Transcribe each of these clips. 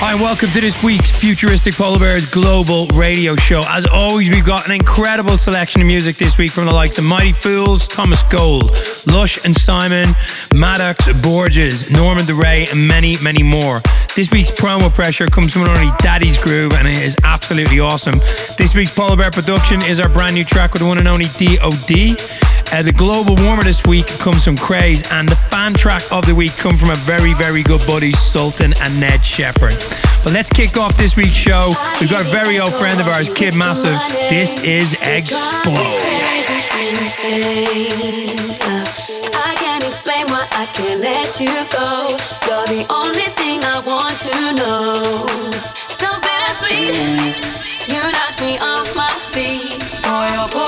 Hi, and welcome to this week's Futuristic Polar Bears Global Radio Show. As always, we've got an incredible selection of music this week from the likes of Mightyfools, Thomas Gold, Lush and Simon, Maddix, Borgeous, Norman Doray, and many, many more. This week's promo pressure comes from only Daddy's Groove, and it is absolutely awesome. This week's Polar Bear production is our brand new track with the one and only DOD. Uh, the global warmer this week comes from Kaaze, and the fan track of the week comes from a very, very good buddy, Sultan and Ned Shepard. But let's kick off this week's show. We've got a very old friend of ours, Kid Massive. This is Explode. Poison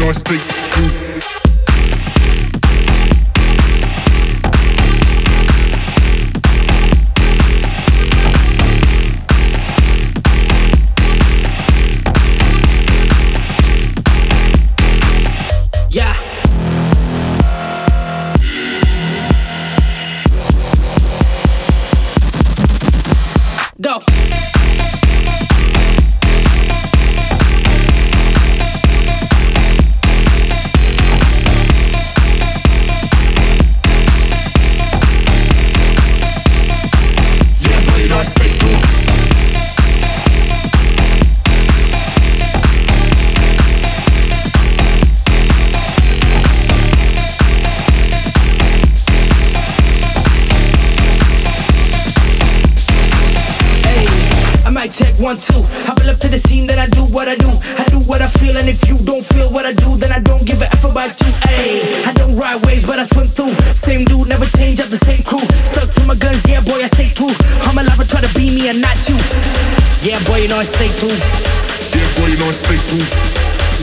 nice people. through.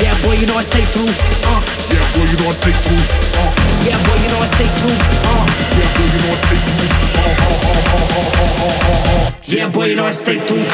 Yeah, boy, you know I stay true. Uh. Yeah, boy, you know I stay true. Uh. Yeah, boy, you know I stay true. Uh. Yeah, boy, you know I stay true. Uh, uh, uh, uh, uh, uh, uh, uh. Yeah, boy, you know I stay true.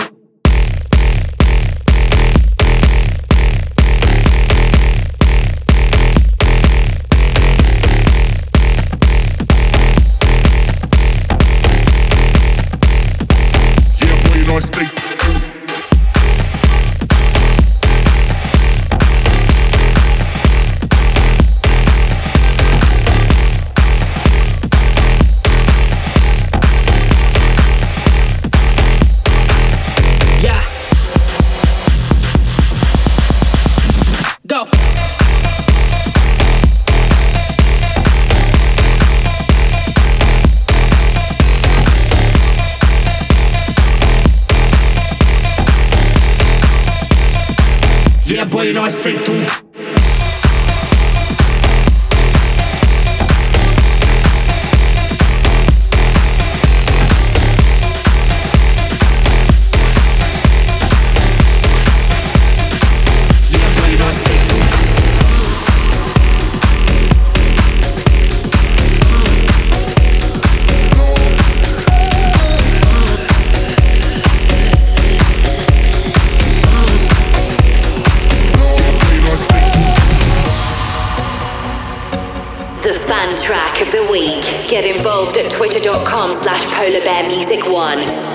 Know I stay tuned. twitter.com slash polarbearmusic1.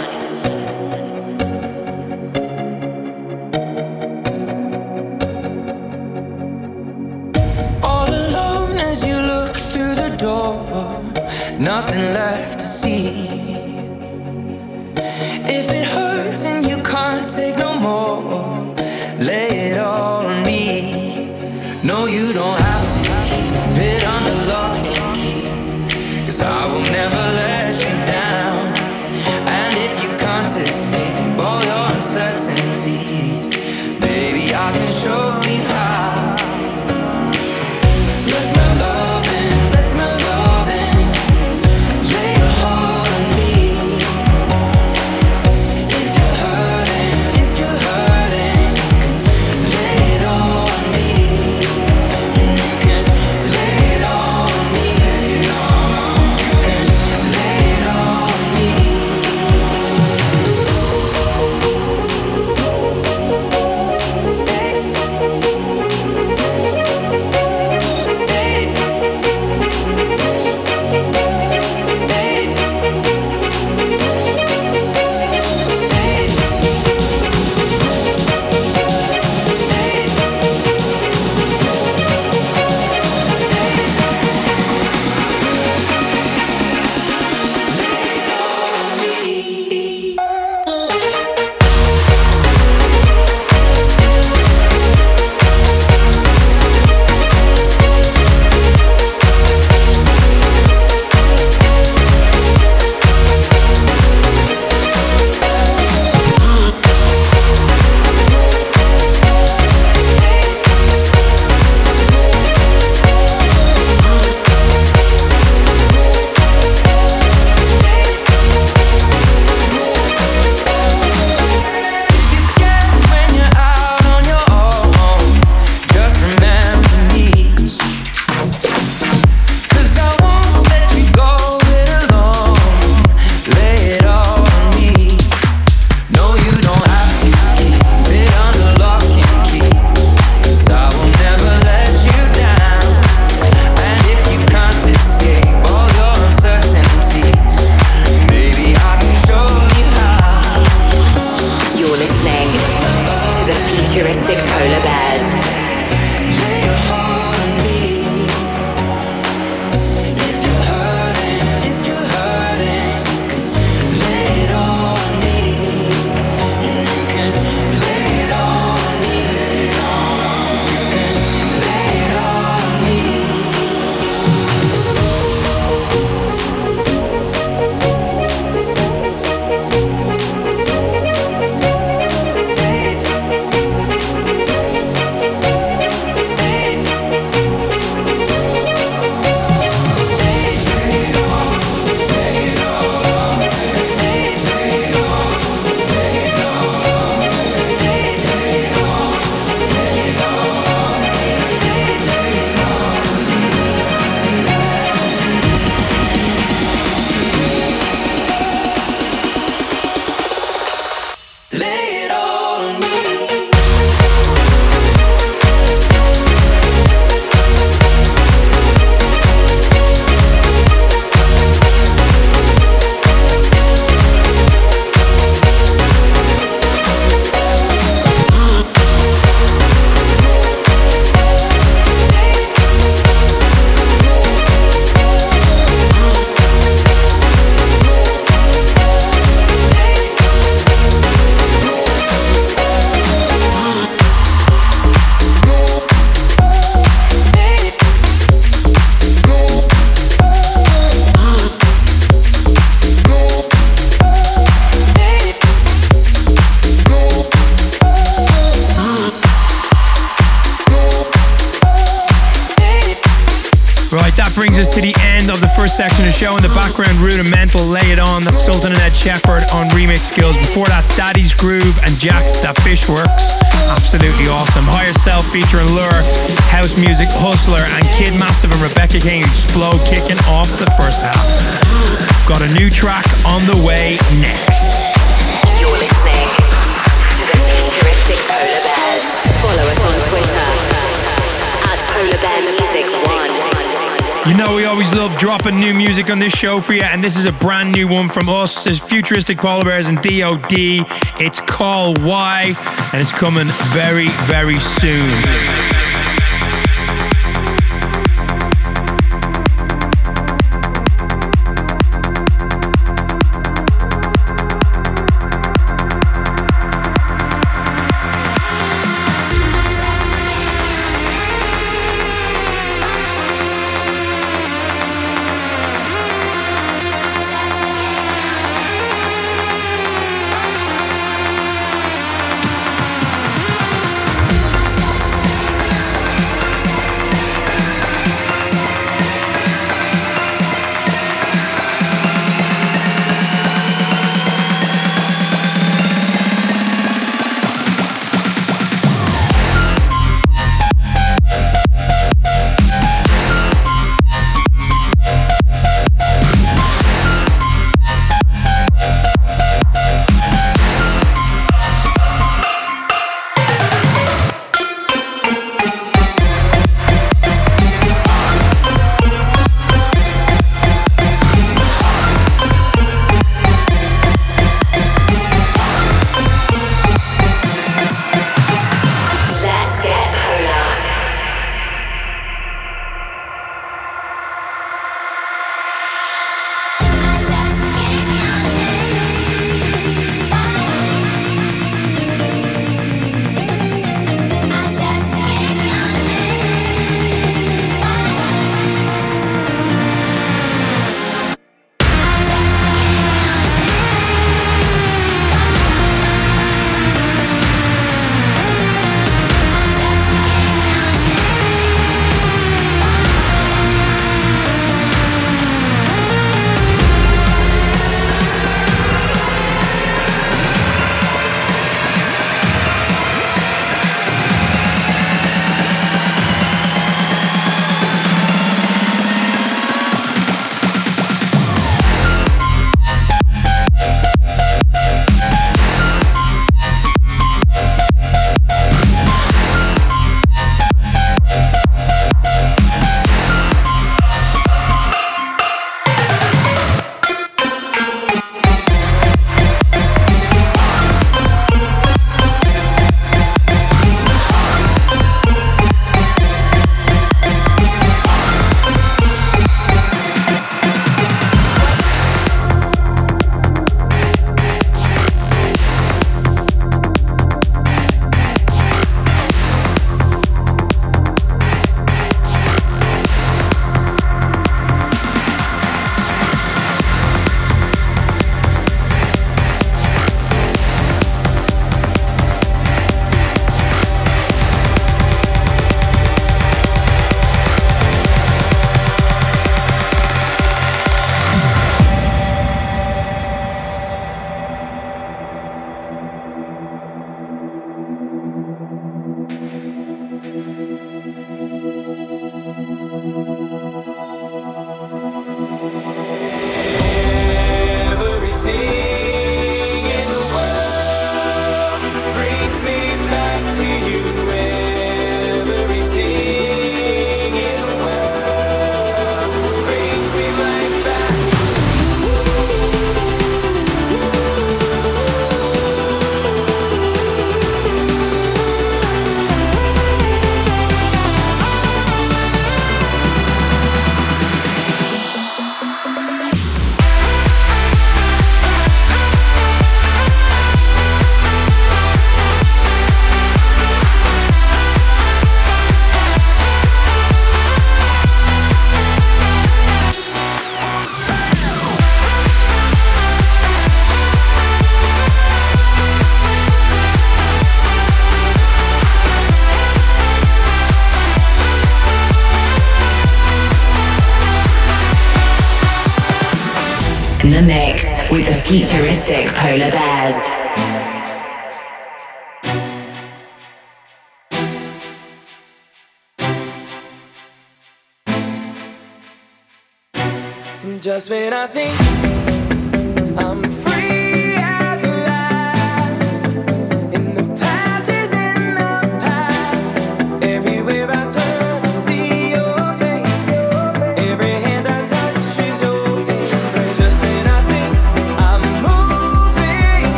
Absolutely awesome. Higher Self featuring Lure, House Music, Hustler, and Kid Massive and Rebecca King Explode kicking off the first half. Got a new track on the way next. You're listening to the futuristic Polar Bears. Follow us on You know, we always love dropping new music on this show for you, and this is a brand new one from us. It's Futuristic Polar Bears and DOD. It's Call Y, and it's coming very, very soon.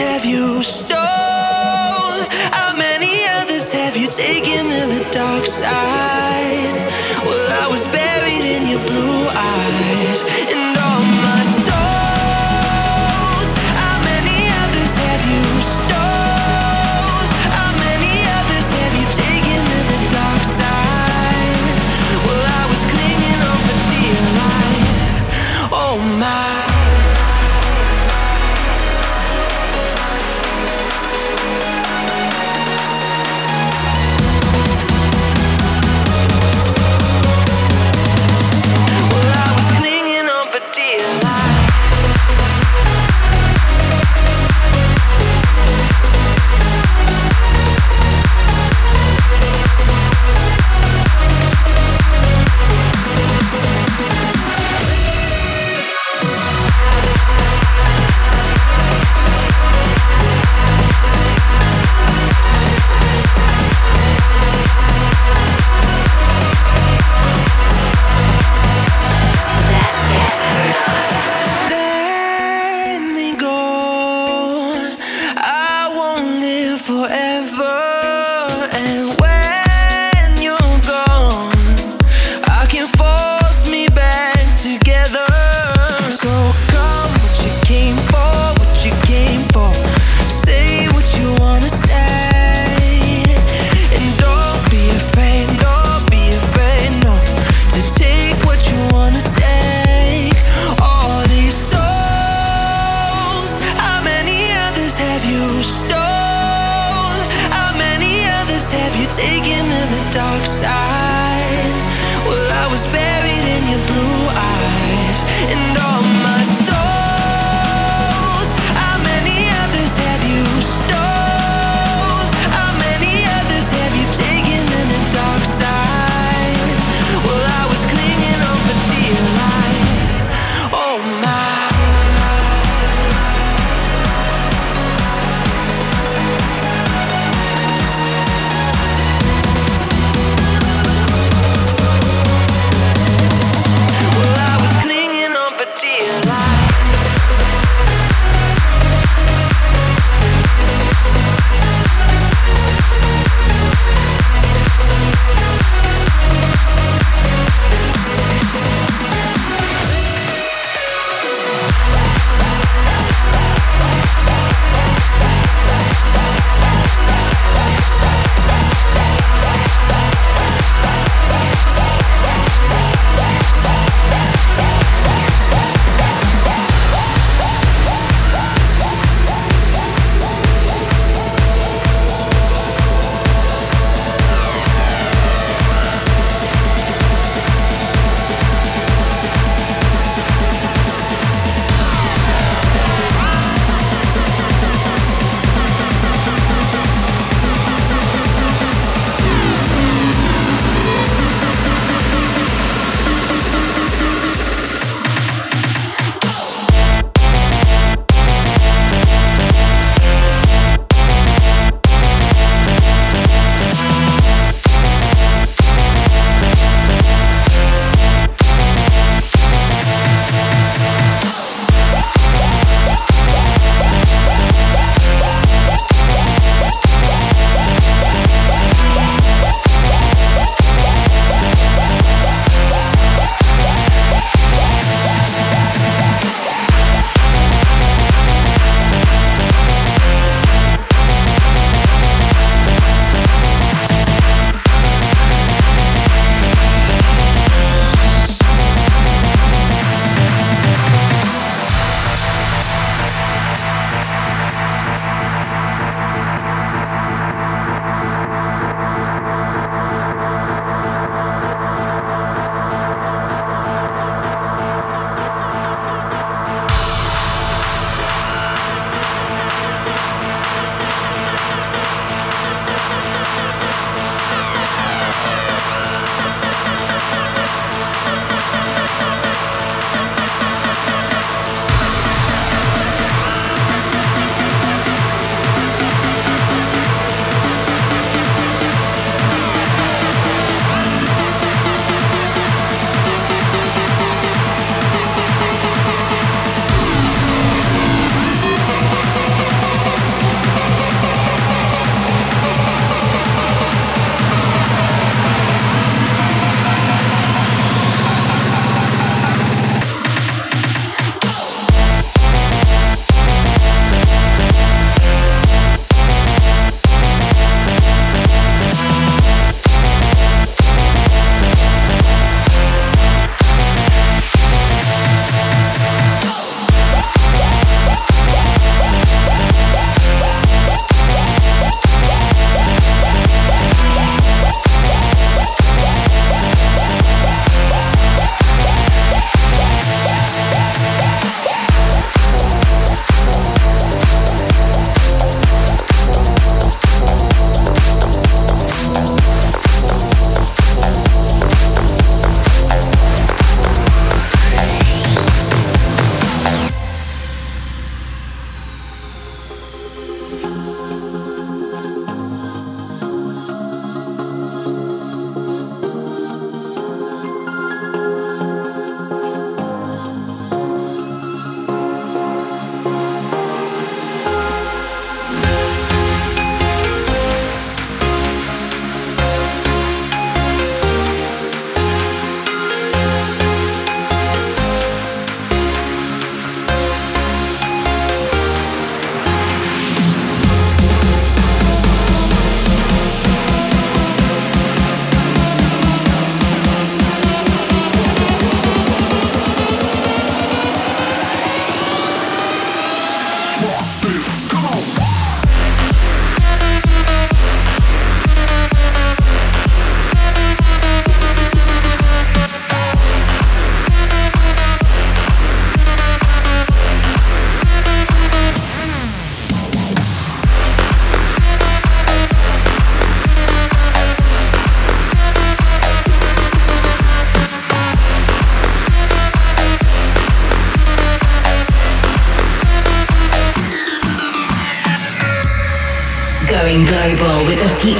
have you stole? How many others have you taken to the dark side? Well, I was buried in your blue eyes. into the dark side. Well, I was buried in your blue eyes, and all.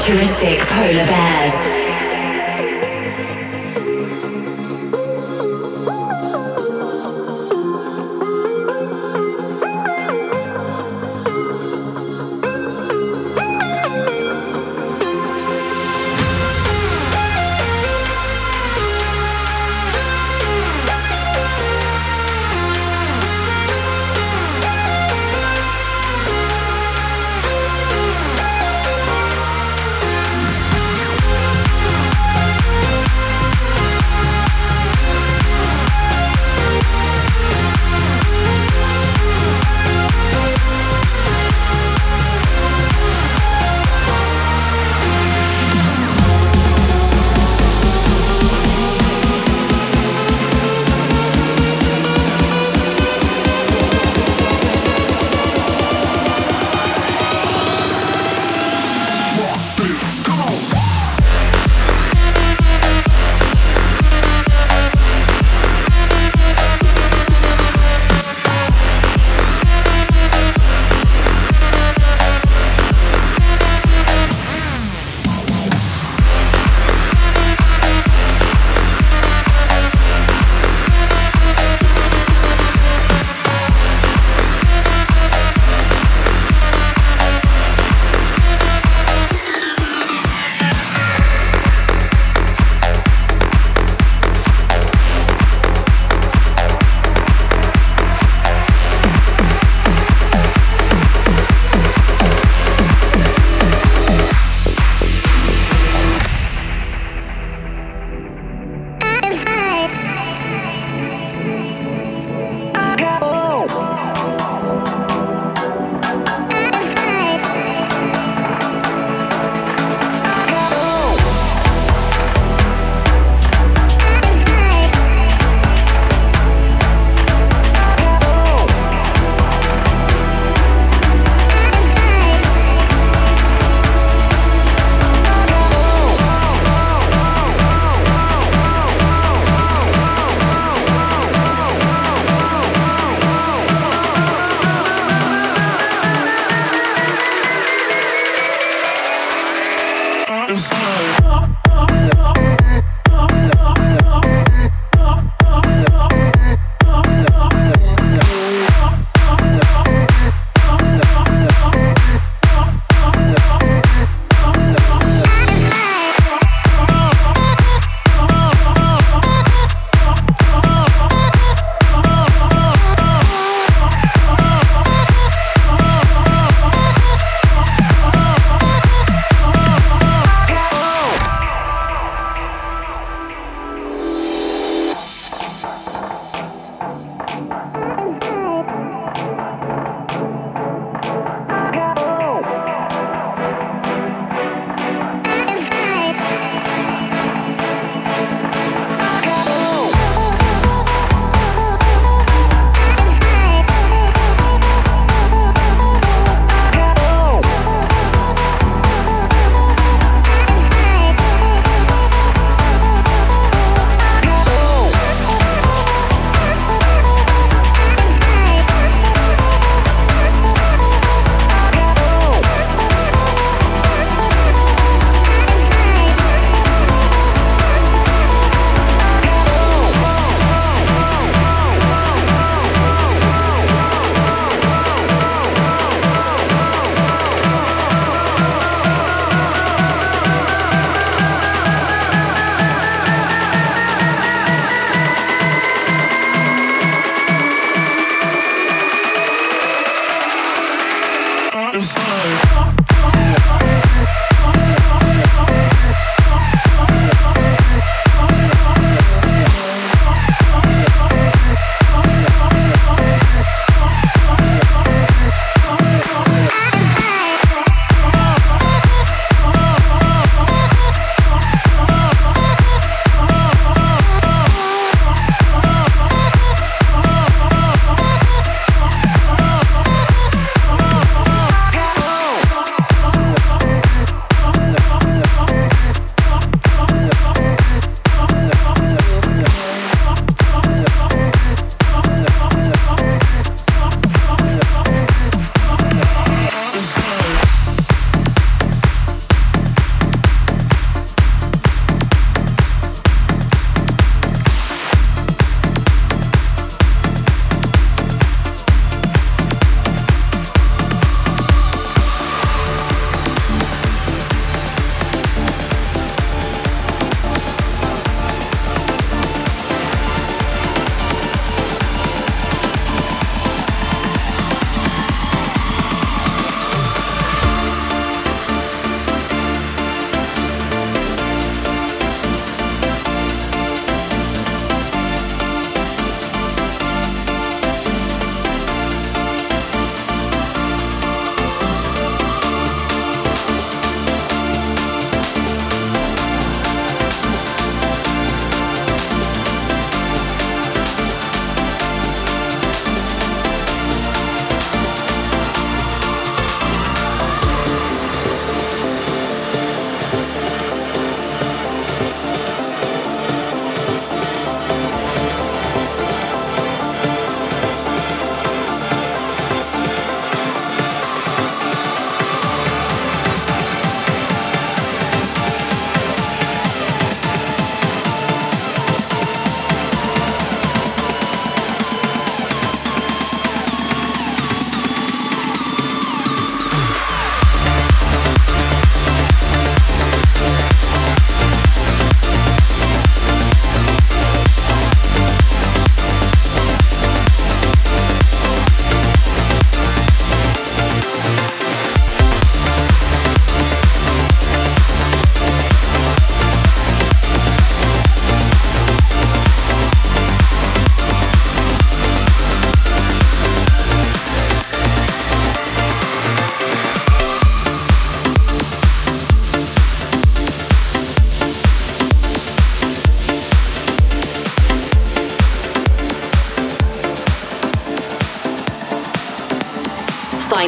Futuristic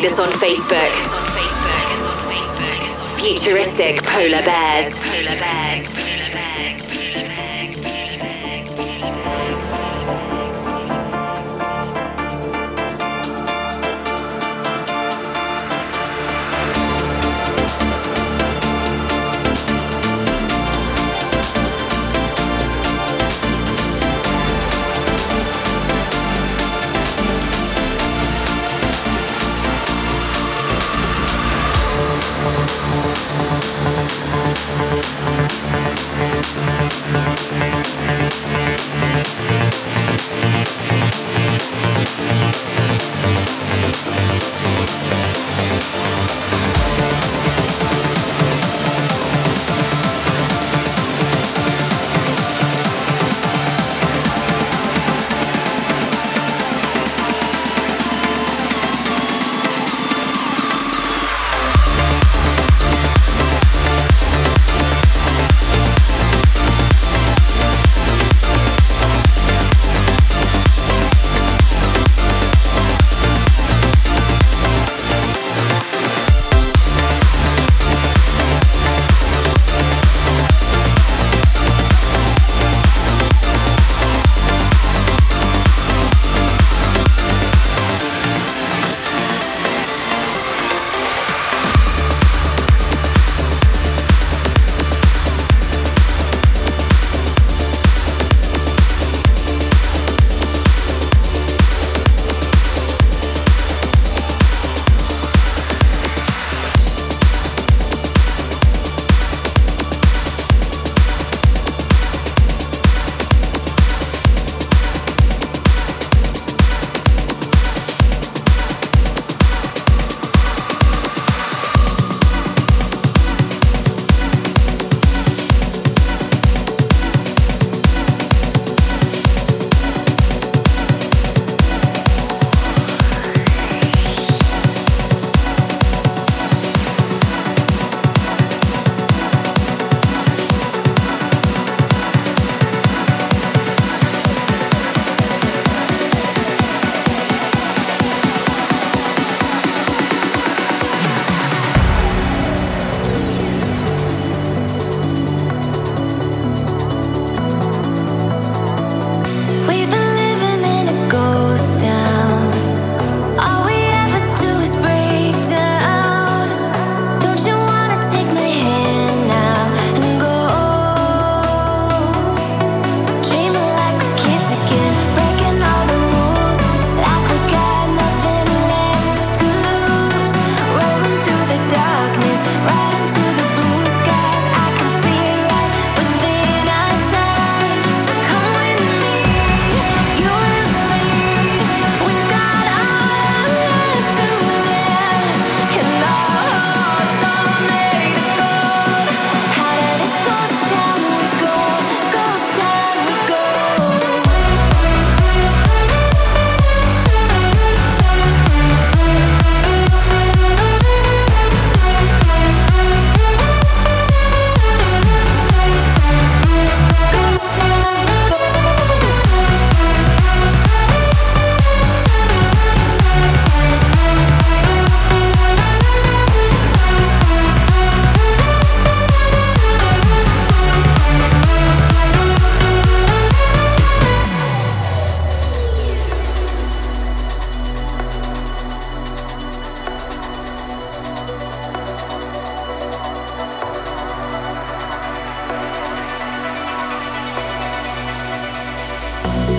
Find us on Facebook. Futuristic Polar Bears.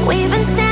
We've been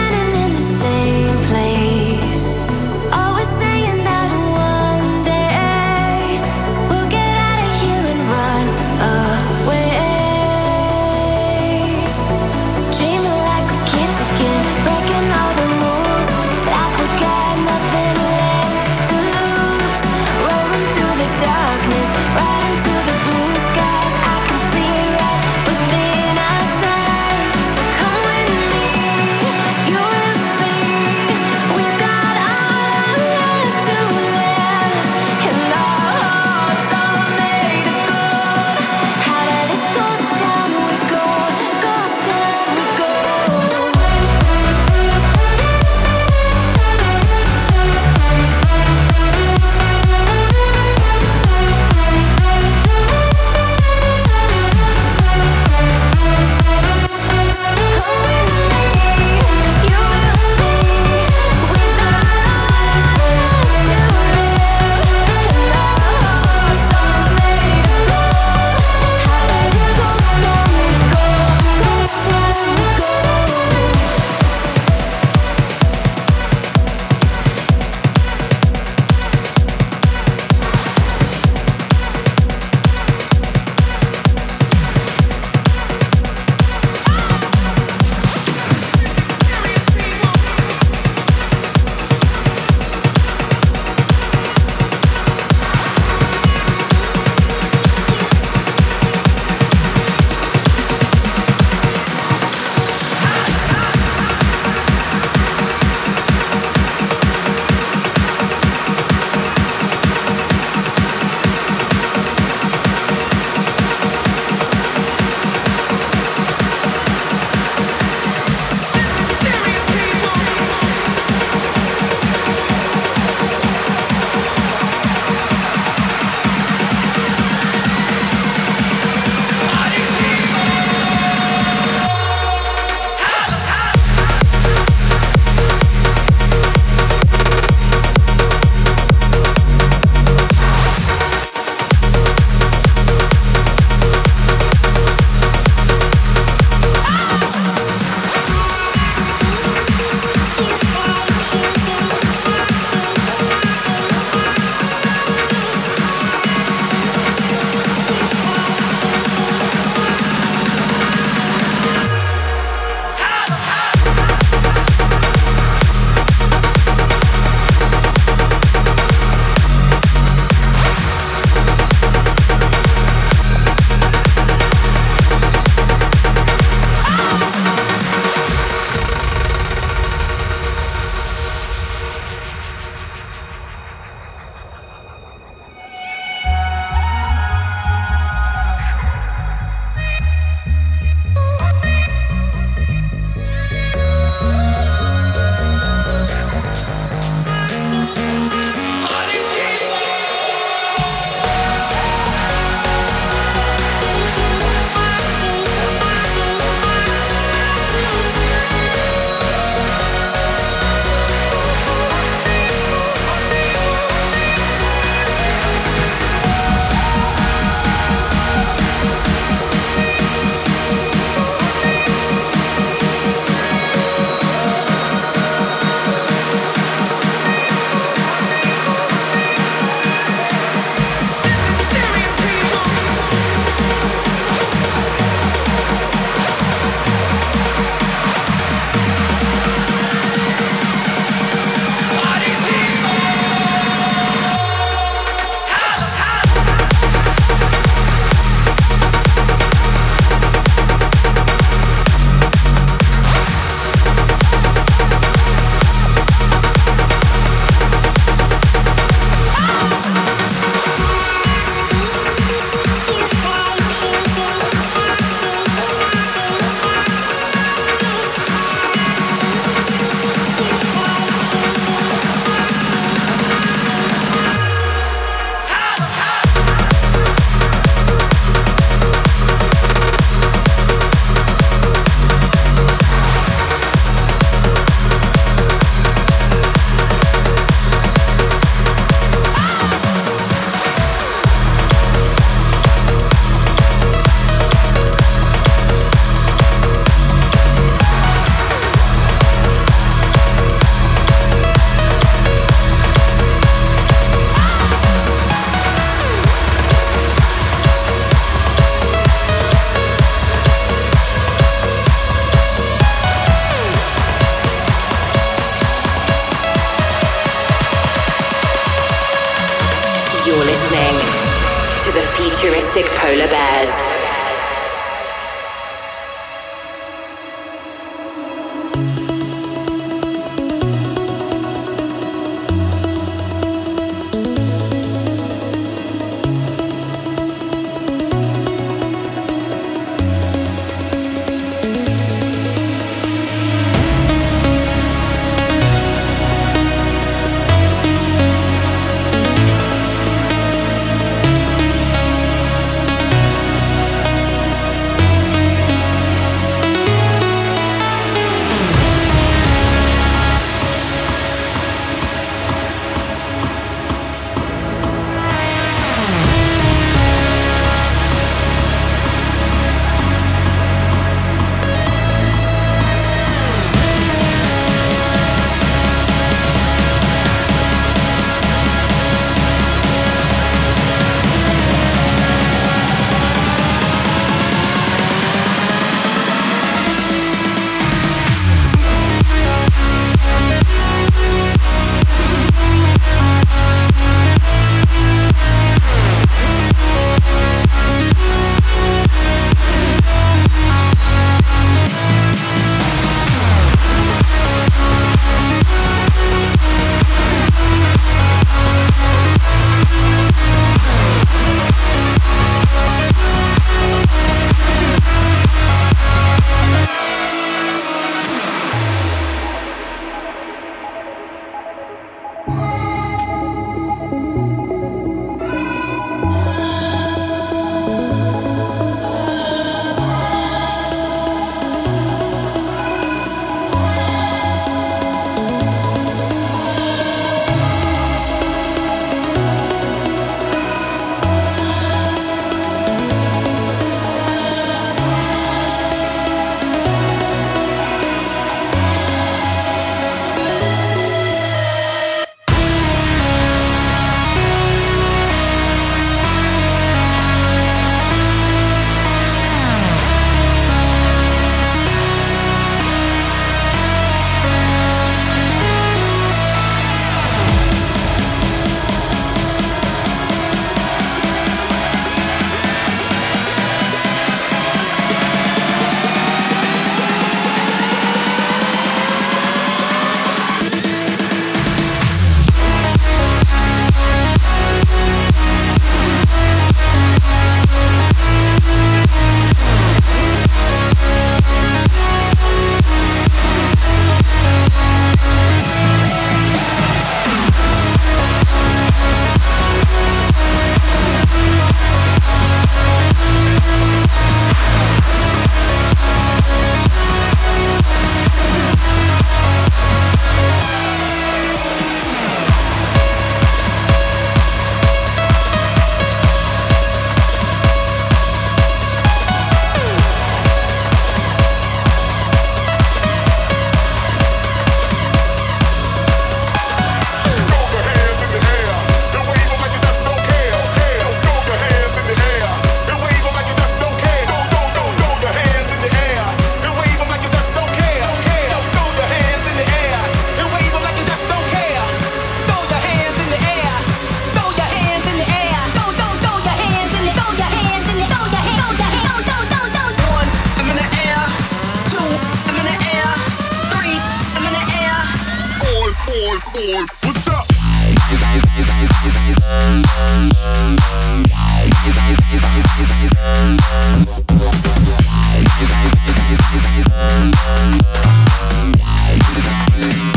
What's up?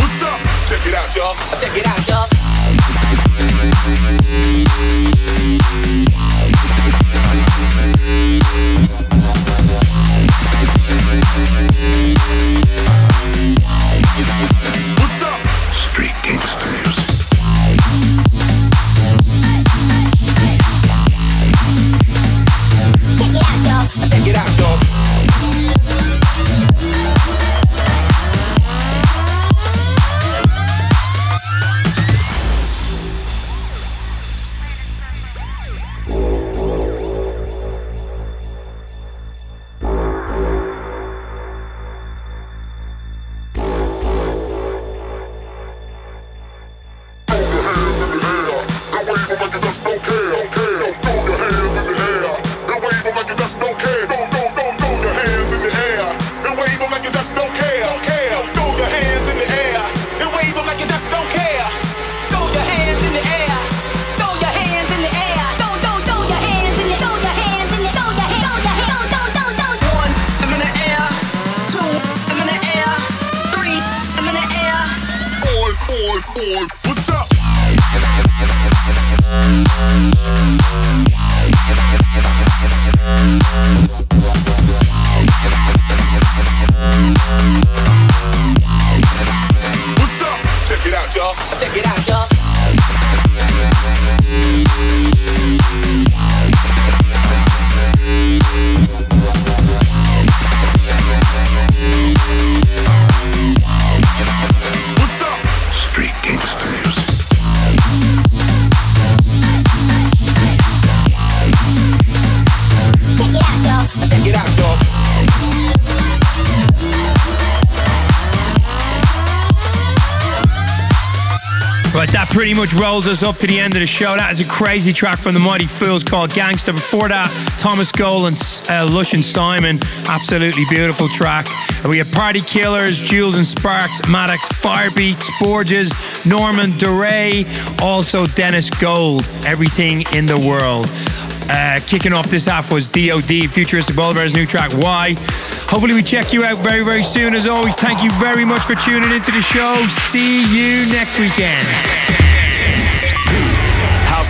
What's up? Check it out, y'all. Check it out, y'all. Pretty much rolls us up to the end of the show. That is a crazy track from the Mightyfools called Gangsta. Before that, Thomas Gold and uh, Lush and Simon. Absolutely beautiful track. And we have Party Killers, Jewelz and Sparks, Maddix, Firebeat, Borgeous, Norman Doray, also Denis Gold. Everything in the world. Uh, kicking off this half was DOD, Futuristic Bears new track, Why. Hopefully, we check you out very, very soon. As always, thank you very much for tuning into the show. See you next weekend.